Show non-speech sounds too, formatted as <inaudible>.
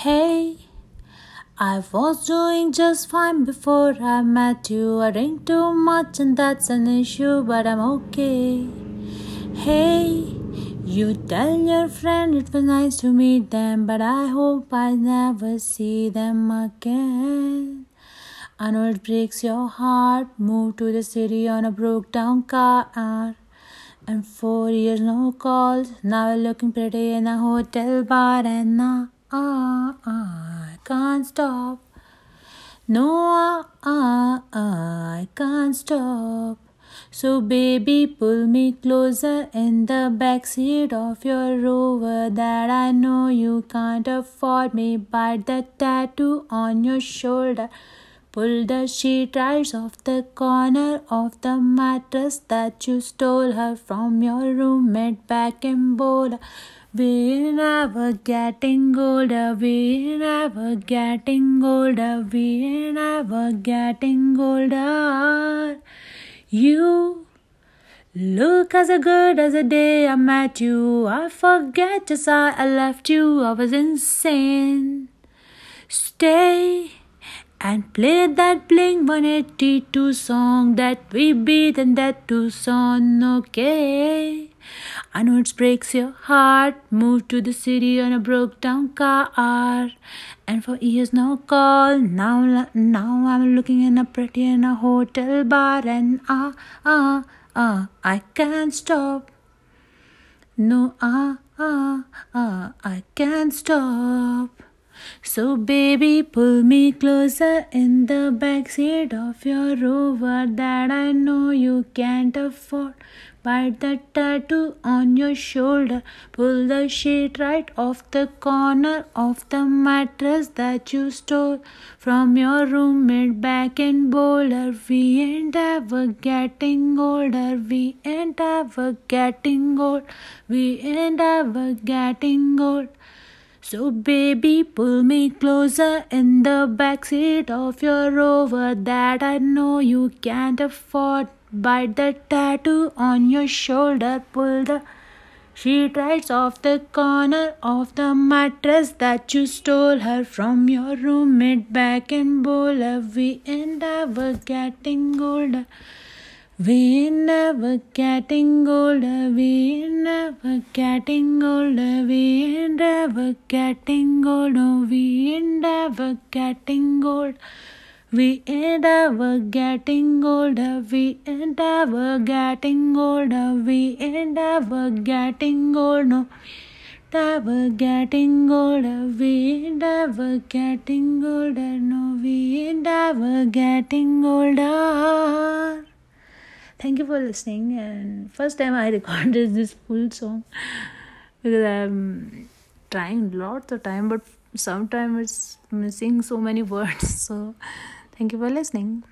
Hey, I was doing just fine before I met you. I drink too much and that's an issue, but I'm okay. Hey, you tell your friend it was nice to meet them, but I hope I never see them again. I know it breaks your heart. Moved to the city on a broke down car. And four years no calls. Now we're looking pretty in a hotel bar and now ah, I can't stop. No, ah, I can't stop. So, baby, pull me closer in the backseat of your rover that I know you can't afford me. Bite the tattoo on your shoulder. Pull the sheet right off the corner of the mattress that you stole her from your roommate back in Boulder. We're never getting older, we're never getting older, we're never getting older. You look as good as the day I met you. I forget just how I left you, I was insane. Stay and play that Blink 182 song that we beat and that Tucson, okay? I know it breaks your heart. Moved to the city on a broke down car. And for years no call. Now, now I'm looking in a pretty in a hotel bar. And ah, ah, ah, I can't stop. No, ah, ah, ah, I can't stop. So, baby, pull me closer in the backseat of your rover that I know you can't afford. Bite the tattoo on your shoulder. Pull the sheet right off the corner of the mattress that you stole from your roommate back in Boulder. We ain't ever getting older. We ain't ever getting old. We ain't ever getting old. So, baby, pull me closer in the backseat of your rover that I know you can't afford. Bite the tattoo on your shoulder, pull the sheet right off the corner of the mattress that you stole her from your roommate back in Boulder. We ain't ever getting older. We never getting older, we never getting older, we never getting old, older, we ain't ever getting old. We ain't ever getting older, we ain't ever getting older, we ain't ever getting old, older. Never getting older, we ain't ever getting older, no, we ain't ever getting older thank you for listening and first time i recorded this full song because i'm trying lots of time but sometimes it's missing so many <laughs> words. So thank you for listening